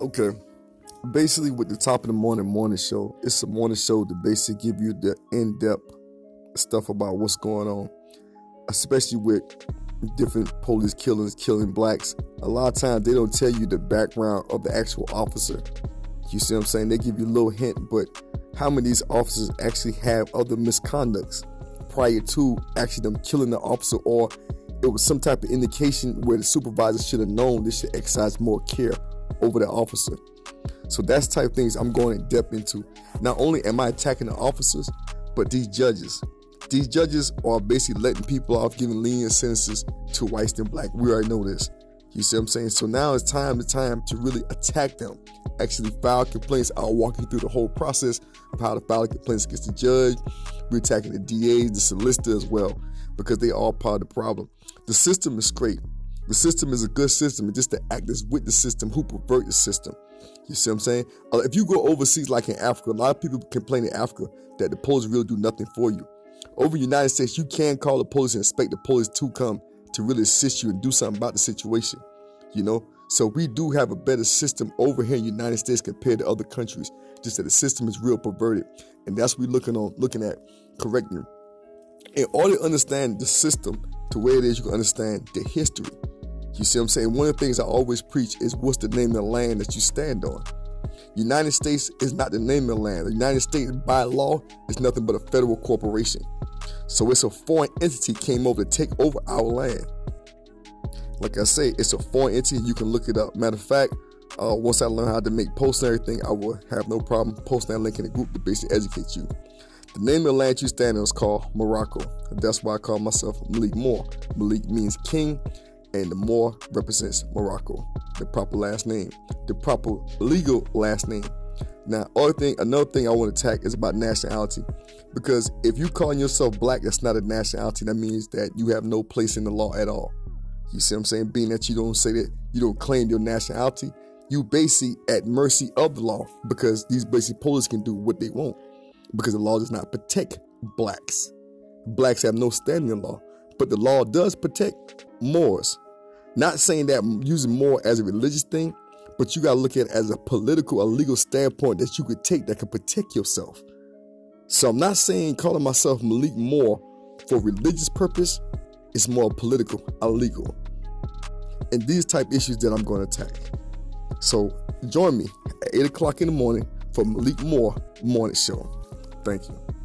Okay. Basically, with the top of the morning morning show, it's a morning show to basically give you the in depth stuff about what's going on, especially with different police killings, killing blacks. A lot of times they don't tell you the background of the actual officer. You see what I'm saying? They give you a little hint, but how many of these officers actually have other misconducts prior to actually them killing the officer, or it was some type of indication where the supervisor should have known they should exercise more care over the officer. So that's type of things I'm going in depth into. Not only am I attacking the officers, but these judges. These judges are basically letting people off, giving lenient sentences to whites and black. We already know this. You see what I'm saying? So now it's time to time to really attack them. Actually file complaints. I'll walk you through the whole process of how to file complaints against the judge. We're attacking the DAs, the solicitor as well, because they are part of the problem. The system is great. The system is a good system. It's just the actors with the system who pervert the system. You see what I'm saying? Uh, if you go overseas, like in Africa, a lot of people complain in Africa that the police really do nothing for you. Over the United States, you can call the police and expect the police to come to really assist you and do something about the situation. You know, so we do have a better system over here in the United States compared to other countries. Just that the system is real perverted, and that's what we're looking on, looking at correcting. In order to understand the system to where it is, you can understand the history. You see what I'm saying? One of the things I always preach is what's the name of the land that you stand on. United States is not the name of the land. The United States, by law, is nothing but a federal corporation. So it's a foreign entity came over to take over our land. Like I say, it's a foreign entity. You can look it up. Matter of fact, uh, once I learn how to make posts and everything, I will have no problem posting that link in the group to basically educate you. The name of the land you stand on is called Morocco. That's why I call myself Malik Moore. Malik means king, and the Moore represents Morocco, the proper last name, the proper legal last name. Now, other thing, another thing I want to attack is about nationality, because if you calling yourself black, that's not a nationality. That means that you have no place in the law at all. You see what I'm saying? Being that you don't say that you don't claim your nationality, you basically at mercy of the law because these basic police can do what they want because the law does not protect blacks. Blacks have no standing in law, but the law does protect Moors. Not saying that using Moor as a religious thing, but you got to look at it as a political, a legal standpoint that you could take that could protect yourself. So I'm not saying calling myself Malik Moore for religious purpose. It's more political, illegal. And these type issues that I'm going to attack. So join me at 8 o'clock in the morning for Malik Moore Morning Show. Thank you.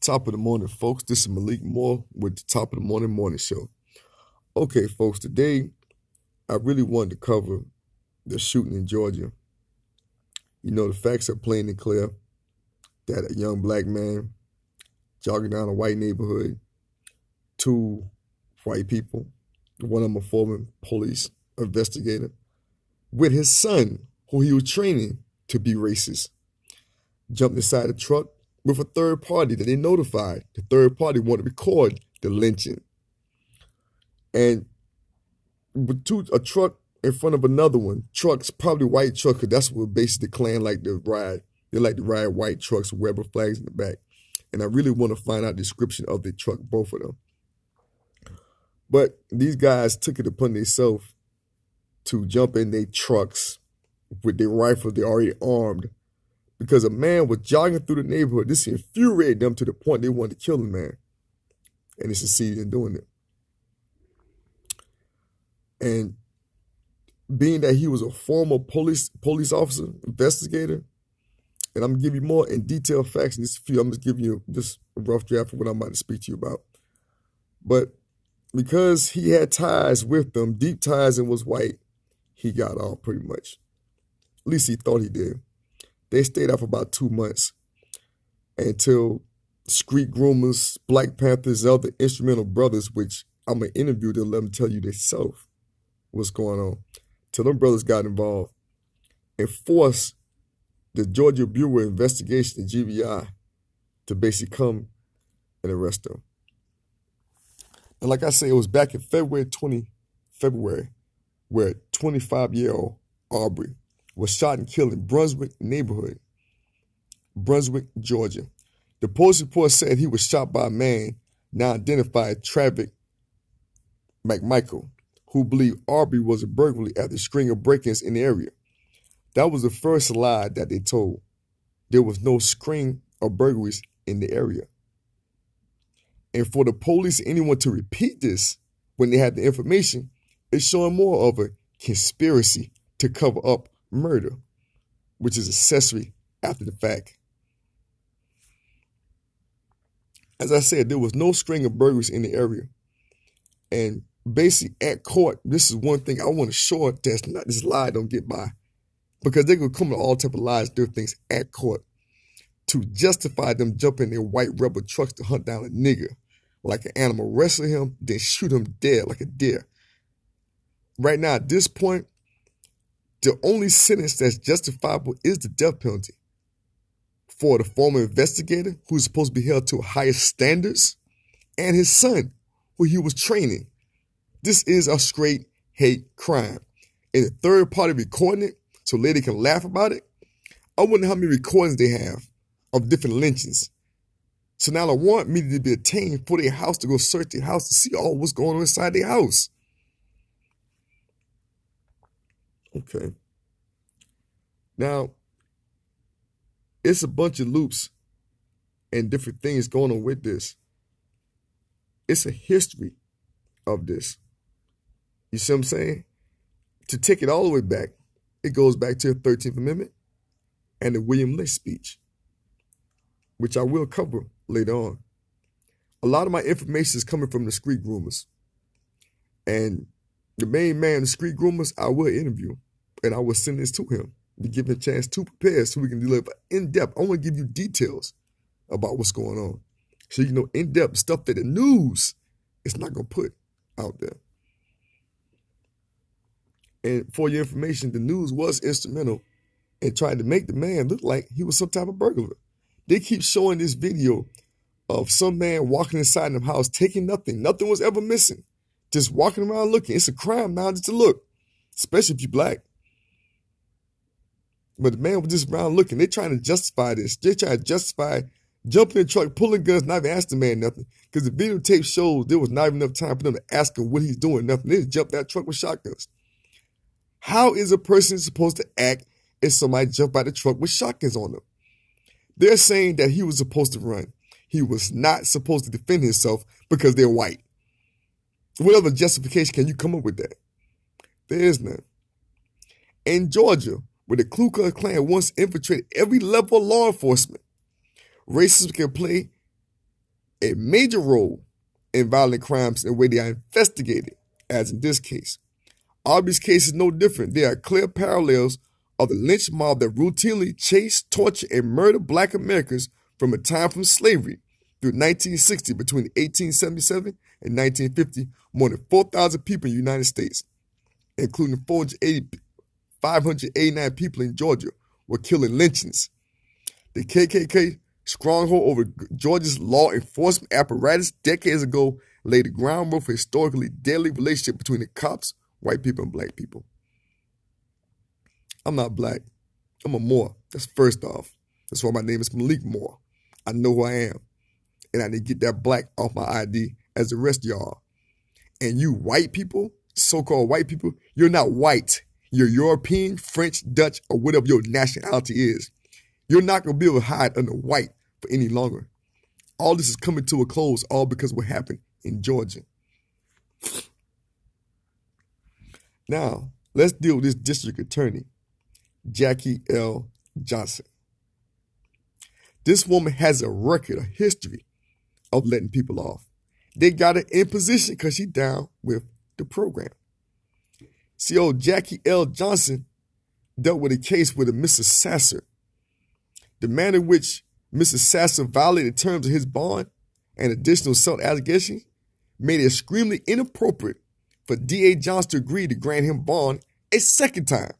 Top of the morning, folks. This is Malik Moore with the Top of the Morning Morning Show. Okay, folks, today I really wanted to cover the shooting in Georgia. You know, the facts are plain and clear that a young black man jogging down a white neighborhood, two white people, one of them a former police investigator, with his son, who he was training to be racist, jumped inside a truck with a third party that they notified. The third party wanted to record the lynching. And with two, a truck in front of another one, trucks, probably white truck, that's what basically the Klan like to ride. They like to ride white trucks with Weber flags in the back. And I really want to find out description of the truck, both of them. But these guys took it upon themselves to jump in their trucks with their rifles, they already armed, because a man was jogging through the neighborhood. This infuriated them to the point they wanted to kill the man. And they succeeded in doing it. And being that he was a former police police officer, investigator, and I'm gonna give you more in detail facts in this few. I'm just giving you just a rough draft of what I'm about to speak to you about. But because he had ties with them, deep ties and was white, he got off pretty much. At least he thought he did. They stayed out for about two months until street groomers, Black Panthers, other instrumental brothers, which I'm gonna interview them, let them tell you themselves what's going on. Till them brothers got involved and forced the Georgia Bureau Investigation, the GBI, to basically come and arrest them. And like I say, it was back in February 20, February, where 25-year-old Arbery was shot and killed in Brunswick neighborhood, Brunswick, Georgia. The police report said he was shot by a man now identified Travis McMichael, who believed Arbery was a burglary after a string of break-ins in the area. That was the first lie that they told. There was no string of burglaries in the area. And for the police, anyone to repeat this when they had the information, is showing more of a conspiracy to cover up murder, which is accessory after the fact. As I said, there was no string of burglaries in the area. And basically at court, this is one thing I want to show that's not this lie don't get by. Because they're gonna come with all type of lies, do things at court to justify them jumping in white rubber trucks to hunt down a nigger like an animal, wrestle him, then shoot him dead like a deer. Right now, at this point, the only sentence that's justifiable is the death penalty. For the former investigator, who's supposed to be held to higher standards, and his son, who he was training. This is a straight hate crime. And the third party recording it so lady can laugh about it. I wonder how many recordings they have of different lynchings. So now they want me to be obtained for their house to go search their house to see all what's going on inside their house. Okay. Now, it's a bunch of loops and different things going on with this. It's a history of this. You see what I'm saying? To take it all the way back, it goes back to the 13th Amendment and the William Lynch speech, which I will cover later on. A lot of my information is coming from the street rumors. And the main man, the street rumors, I will interview and I will send this to him to give him a chance to prepare so we can deliver in depth. I want to give you details about what's going on. So you know in depth stuff that the news is not going to put out there. And for your information, the news was instrumental in trying to make the man look like he was some type of burglar. They keep showing this video of some man walking inside the house, taking nothing. Nothing was ever missing. Just walking around looking. It's a crime now just to look, especially if you're black. But the man was just around looking. They're trying to justify this. They're trying to justify jumping in the truck, pulling guns, not even asking the man nothing. Because the videotape shows there was not even enough time for them to ask him what he's doing, nothing. They just jumped that truck with shotguns. How is a person supposed to act if somebody jumped out the truck with shotguns on them? They're saying that he was supposed to run. He was not supposed to defend himself because they're white. What other justification can you come up with that? There is none. In Georgia, where the Ku Klux Klan once infiltrated every level of law enforcement, racism can play a major role in violent crimes and the way they are investigated, as in this case. Arbery's case is no different. There are clear parallels of the lynch mob that routinely chased, tortured, and murdered black Americans from a time from slavery through 1960 between 1877 and 1950, more than 4,000 people in the United States, including 480 589 people in Georgia were killed in lynchings. The KKK stronghold over Georgia's law enforcement apparatus decades ago laid the groundwork for historically deadly relationship between the cops, white people, and black people. I'm not black. I'm a Moore. That's first off. That's why my name is Malik Moore. I know who I am. And I need to get that black off my ID as the rest y'all. And you white people, so-called white people, you're not white you're European, French, Dutch, or whatever your nationality is. You're not to be able to hide under white for any longer. All this is coming to a close, all because of what happened in Georgia. Now, let's deal with this district attorney, Jackie L. Johnson. This woman has a record, a history of letting people off. They got her in position because she down with the program. See, old Jackie L. Johnson dealt with a case with a Mrs. Sasser. The manner in which Mrs. Sasser violated terms of his bond and additional self allegation made it extremely inappropriate for D.A. Johnson to agree to grant him bond a second time.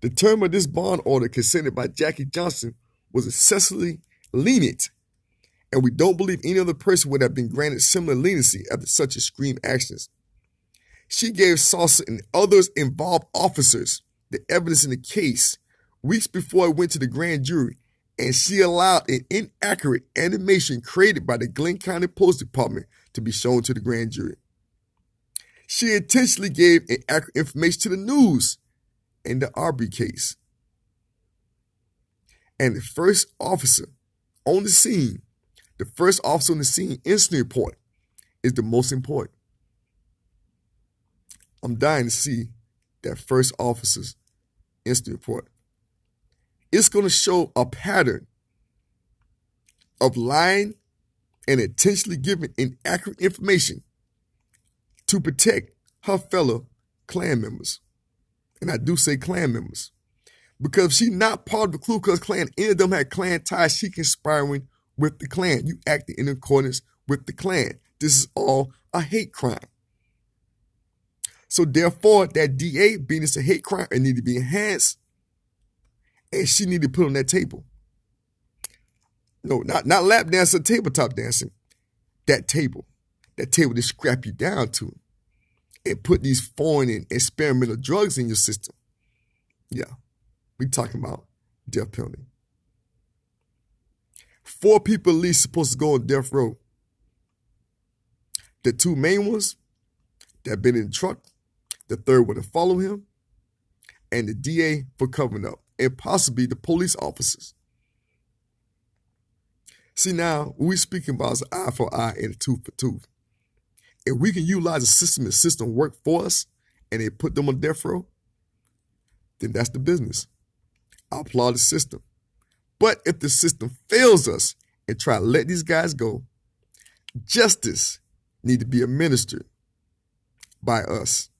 The term of this bond order consented by Jackie Johnson was excessively lenient, and we don't believe any other person would have been granted similar leniency after such extreme actions. She gave Sasser and others involved officers the evidence in the case weeks before it went to the grand jury and she allowed an inaccurate animation created by the Glynn County Police Department to be shown to the grand jury. She intentionally gave inaccurate information to the news in the Arbery case. And the first officer on the scene, the first officer on the scene instant report is the most important. I'm dying to see that first officer's instant report. It's going to show a pattern of lying and intentionally giving inaccurate information to protect her fellow Klan members. And I do say Klan members. Because she's not part of the Ku Klux Klan, any of them had Klan ties, she conspiring with the Klan. You acting in accordance with the Klan. This is all a hate crime. So therefore, that DA being it's a hate crime, it need to be enhanced. And she need to put on that table. No, not, not lap dancing, tabletop dancing. That table. That table to scrap you down to. And put these foreign and experimental drugs in your system. Yeah. We talking about death penalty. Four people at least supposed to go on death row. The two main ones that been in the truck, the third one to follow him, and the DA for covering up, and possibly the police officers. See now, we speaking about an eye for eye and tooth for tooth. If we can utilize the system, and system work for us, and they put them on death row, then that's the business. I applaud the system. But if the system fails us and try to let these guys go, justice need to be administered by us.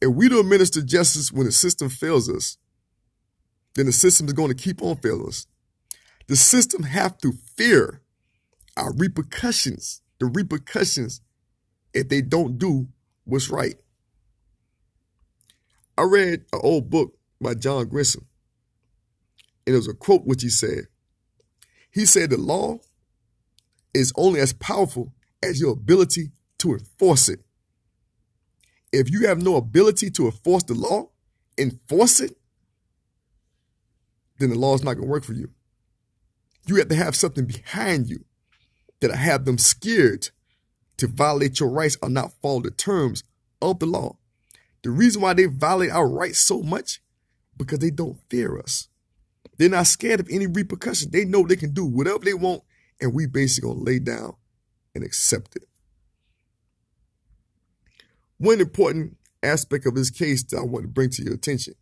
If we don't administer justice when the system fails us, then the system is going to keep on failing us. The system have to fear our repercussions, the repercussions if they don't do what's right. I read an old book by John Grisham, and it was a quote which he said. He said the law is only as powerful as your ability to enforce it. If you have no ability to enforce the law, enforce it, then the law is not going to work for you. You have to have something behind you that have them scared to violate your rights or not follow the terms of the law. The reason why they violate our rights so much because they don't fear us. They're not scared of any repercussions. They know they can do whatever they want, and we basically gonna lay down and accept it. One important aspect of this case that I want to bring to your attention,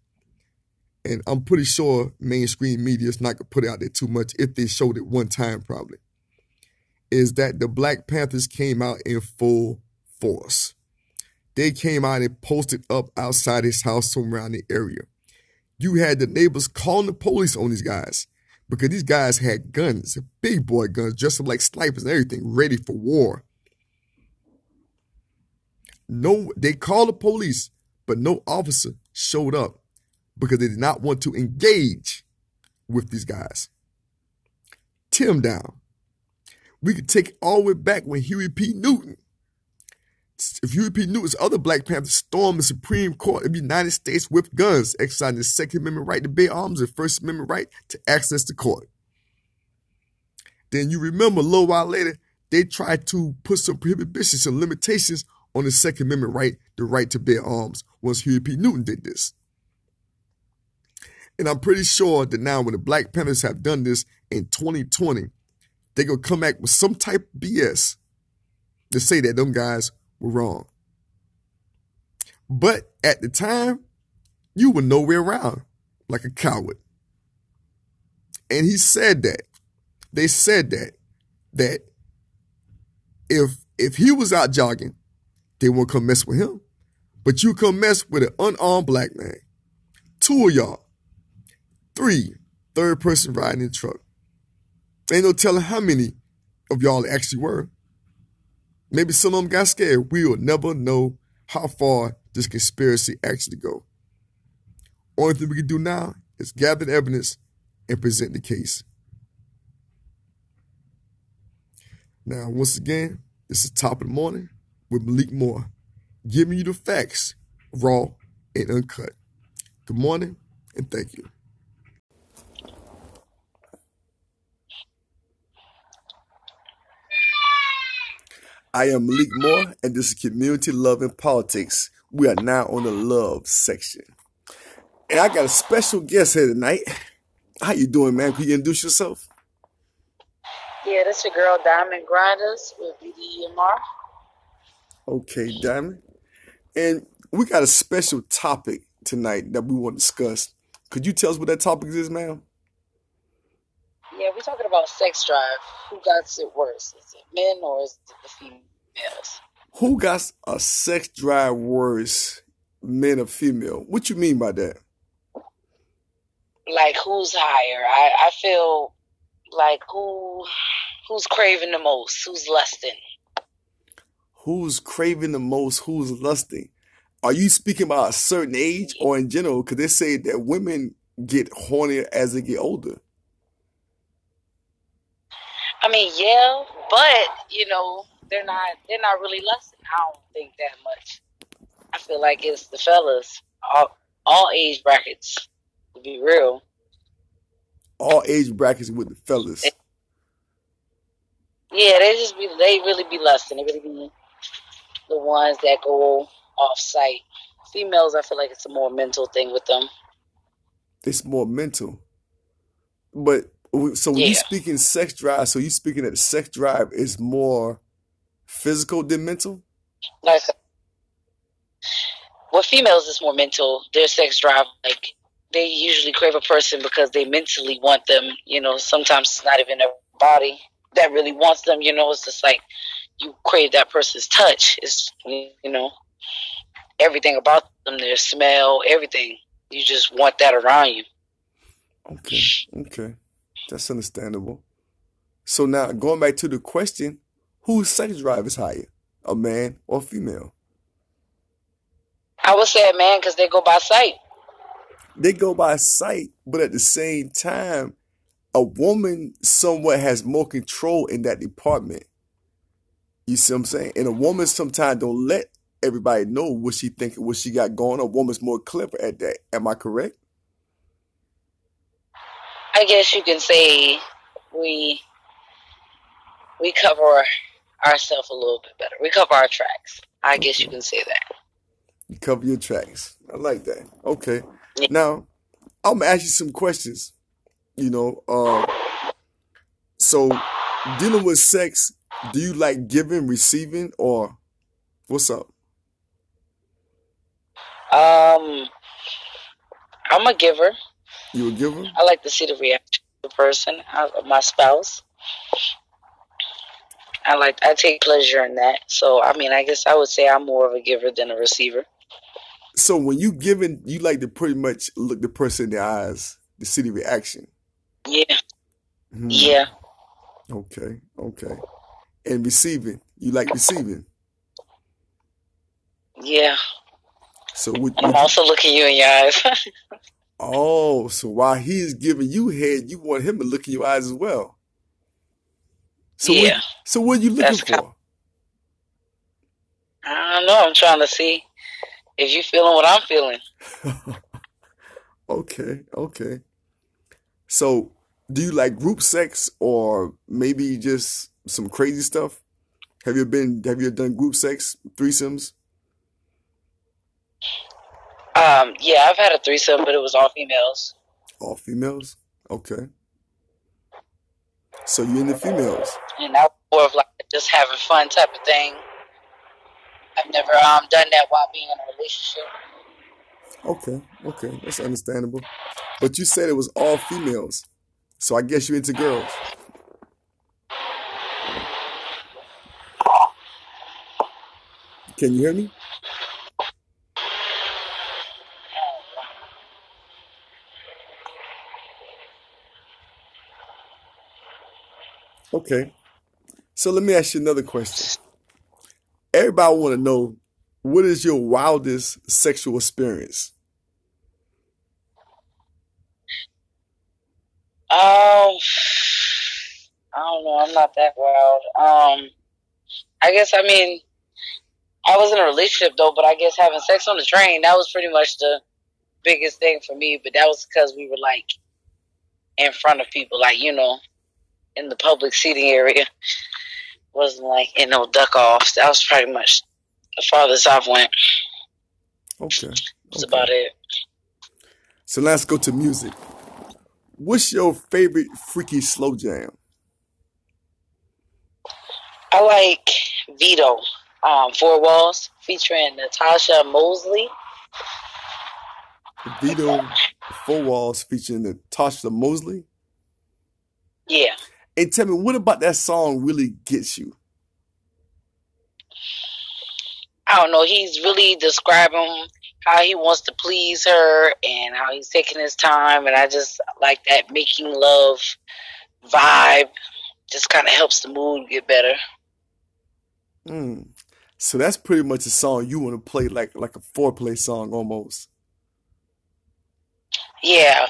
and I'm pretty sure mainstream media is not gonna put it out there too much if they showed it one time, probably, is that the Black Panthers came out in full force. They came out and posted up outside his house somewhere around the area. You had the neighbors calling the police on these guys because these guys had guns, big boy guns, just like snipers and everything, ready for war. No, they called the police, but no officer showed up because they did not want to engage with these guys. Tim down. We could take all the way back when Huey P. Newton if you repeat news, other Black Panthers stormed the Supreme Court of the United States with guns, exercising the Second Amendment right to bear arms and First Amendment right to access the court. Then you remember a little while later, they tried to put some prohibitions and limitations on the Second Amendment right, the right to bear arms, once Huey P. Newton did this. And I'm pretty sure that now when the Black Panthers have done this in 2020, they're going to come back with some type of BS to say that them guys were wrong. But at the time, you were nowhere around like a coward. And he said that. They said that. That if if he was out jogging, they won't come mess with him. But you come mess with an unarmed black man. Two of y'all. Three, third person riding in the truck. Ain't no telling how many of y'all actually were. Maybe some of them got scared. We will never know how far this conspiracy actually go. Only thing we can do now is gather the evidence and present the case. Now, once again, this is top of the morning with Malik Moore, giving you the facts, raw and uncut. Good morning, and thank you. I am Malik Moore, and this is Community Love and Politics. We are now on the love section. And I got a special guest here tonight. How you doing, man? Can you introduce yourself? Yeah, this is your girl Diamond Grinders with BDMR. Okay, Diamond. And we got a special topic tonight that we want to discuss. Could you tell us what that topic is, ma'am? We're talking about sex drive. Who got it worse? Is it men or is it the females? Who got a sex drive worse, men or female? What you mean by that? Like who's higher? I, I feel like who who's craving the most? Who's lusting? Who's craving the most? Who's lusting? Are you speaking about a certain age or in general? Because they say that women get hornier as they get older. I mean, yeah, but you know, they're not they're not really lusting. I don't think that much. I feel like it's the fellas, all, all age brackets, to be real. All age brackets with the fellas. Yeah, they just be they really be lusting. They really be the ones that go off site. Females, I feel like it's a more mental thing with them. It's more mental. But so when yeah. you speaking sex drive, so you speaking that sex drive is more physical than mental? Like, well, females is more mental. Their sex drive, like they usually crave a person because they mentally want them. You know, sometimes it's not even their body that really wants them. You know, it's just like you crave that person's touch. It's you know everything about them, their smell, everything. You just want that around you. Okay, okay, that's understandable. So now going back to the question, whose sex drive is higher, a man or female? I would say a man because they go by sight. They go by sight, but at the same time, a woman somewhat has more control in that department. You see what I'm saying? And a woman sometimes don't let everybody know what she thinking, what she got going. A woman's more clever at that. Am I correct? I guess you can say we we cover ourselves a little bit better. We cover our tracks. I guess you can say that. You cover your tracks. I like that. Okay. Yeah. Now, I'm gonna ask you some questions. You know, uh, so dealing with sex, do you like giving, receiving, or what's up? Um, I'm a giver. You a giver? I like to see the reaction of the person, of my spouse. I like I take pleasure in that. So I mean, I guess I would say I'm more of a giver than a receiver. So when you giving, you like to pretty much look the person in the eyes to see the reaction. Yeah. Hmm. Yeah. Okay. Okay. And receiving, you like receiving. Yeah. So would, I'm also looking you in your eyes. oh, so while he's giving you head, you want him to look in your eyes as well. So yeah. What, so what are you looking That's for? I don't know. I'm trying to see if you feeling what I'm feeling. okay, okay. So, do you like group sex or maybe just some crazy stuff? Have you been? Have you done group sex, threesomes? Um, yeah, I've had a threesome, but it was all females. All females? Okay. So you in the females? And that more of like just having fun type of thing. I've never um done that while being in a relationship. Okay, okay, that's understandable. But you said it was all females, so I guess you're into girls. Can you hear me? Okay. So let me ask you another question. Everybody want to know what is your wildest sexual experience? Um, I don't know. I'm not that wild. Um, I guess I mean, I was in a relationship though, but I guess having sex on the train that was pretty much the biggest thing for me. But that was because we were like in front of people, like you know, in the public seating area. wasn't like in no duck offs. That was pretty much the farthest I've went. Okay. That's okay. about it. So let's go to music. What's your favorite freaky slow jam? I like Vito, um, Four Walls, featuring Natasha Mosley. Vito Four Walls featuring Natasha Mosley. Yeah. And tell me, what about that song really gets you? I don't know. He's really describing how he wants to please her and how he's taking his time. And I just like that making love vibe. Just kind of helps the mood get better. Mm. So that's pretty much a song you want to play like like a foreplay song almost. Yeah.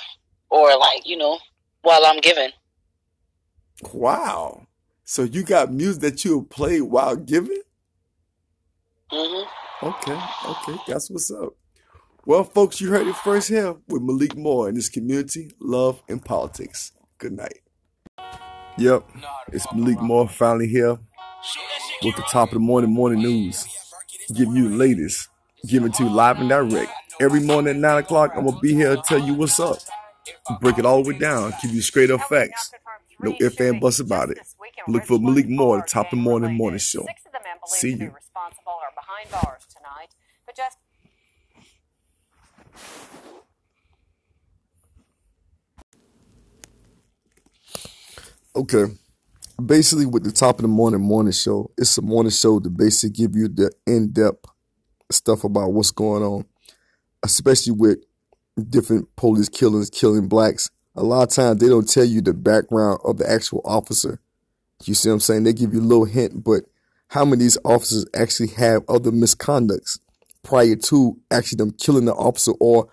Or like, you know, while I'm giving. Wow. So you got music that you'll play while giving? Mm-hmm. Okay, okay, that's what's up. Well, folks, you heard it first here with Malik Moore in this community, love and politics. Good night. Yep, it's Malik Moore finally here with the top of the morning morning news. Giving you the latest, giving to you live and direct. Every morning at 9 o'clock, I'm going to be here to tell you what's up. Break it all the way down, give you straight up facts. No ifs and buts about it. Look for Malik Moore, the top of the morning morning show. See you. Okay. Basically, with the top of the morning morning show, it's a morning show to basically give you the in depth stuff about what's going on, especially with different police killings killing blacks. A lot of times they don't tell you the background of the actual officer. You see what I'm saying? They give you a little hint, but how many of these officers actually have other misconducts prior to actually them killing the officer, or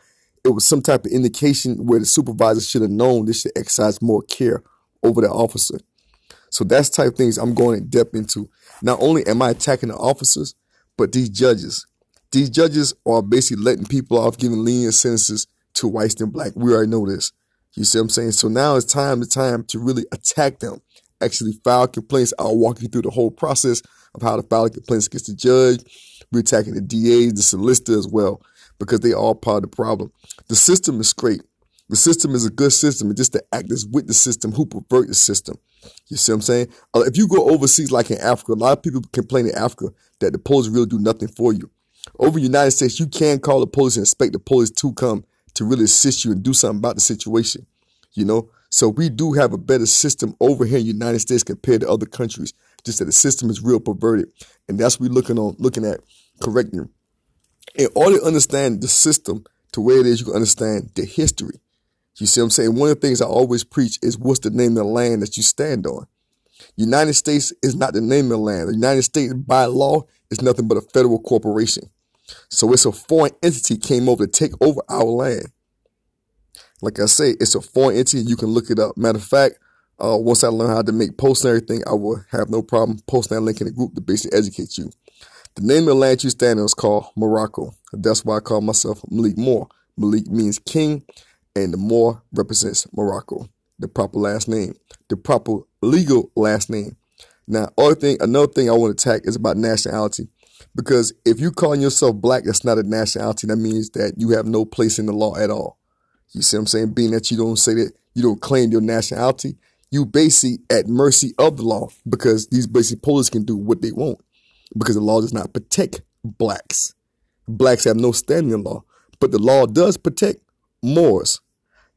it was some type of indication where the supervisor should have known they should exercise more care over the officer. So that's type of things I'm going in depth into. Not only am I attacking the officers, but these judges. These judges are basically letting people off, giving lenient sentences to whites and black. We already know this. You see what I'm saying? So now it's time to time to really attack them. Actually file complaints. I'll walk you through the whole process of how to file complaints against the judge. We're attacking the DA, the solicitor as well, because they are part of the problem. The system is great. The system is a good system. It's just the actors with the system who pervert the system. You see what I'm saying? Uh, if you go overseas, like in Africa, a lot of people complain in Africa that the police really do nothing for you. Over the United States, you can call the police and expect the police to come to really assist you and do something about the situation. You know, so we do have a better system over here in the United States compared to other countries. Just that the system is real perverted, and that's what we're looking on, looking at correcting. In order to understand the system to where it is, you can understand the history. You see what I'm saying? One of the things I always preach is what's the name of the land that you stand on. United States is not the name of the land. The United States, by law, is nothing but a federal corporation. So it's a foreign entity came over to take over our land. Like I say, it's a foreign entity. You can look it up. Matter of fact, uh, once I learn how to make posts and everything, I will have no problem posting that link in the group to basically educate you. The name of the land you stand on is called Morocco. That's why I call myself Malik Moore. Malik means king, and the Moore represents Morocco, the proper last name, the proper legal last name. Now, other thing, another thing I want to attack is about nationality. Because if you calling yourself black, that's not a nationality. That means that you have no place in the law at all. You see what I'm saying? Being that you don't say that you don't claim your nationality, you basically at mercy of the law because these basic police can do what they want because the law does not protect blacks. Blacks have no standing in law, but the law does protect Moors.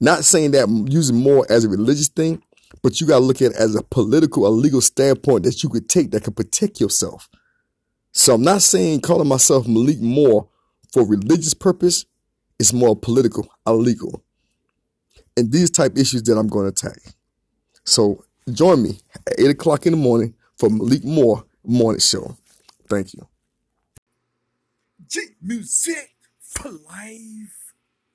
Not saying that using Moor as a religious thing, but you got to look at it as a political, a legal standpoint that you could take that could protect yourself. So I'm not saying calling myself Malik Moore for religious purpose. It's more political, illegal. And these type issues that I'm going to attack. So join me at 8 o'clock in the morning for Malik Moore Morning Show. Thank you. G Music for life.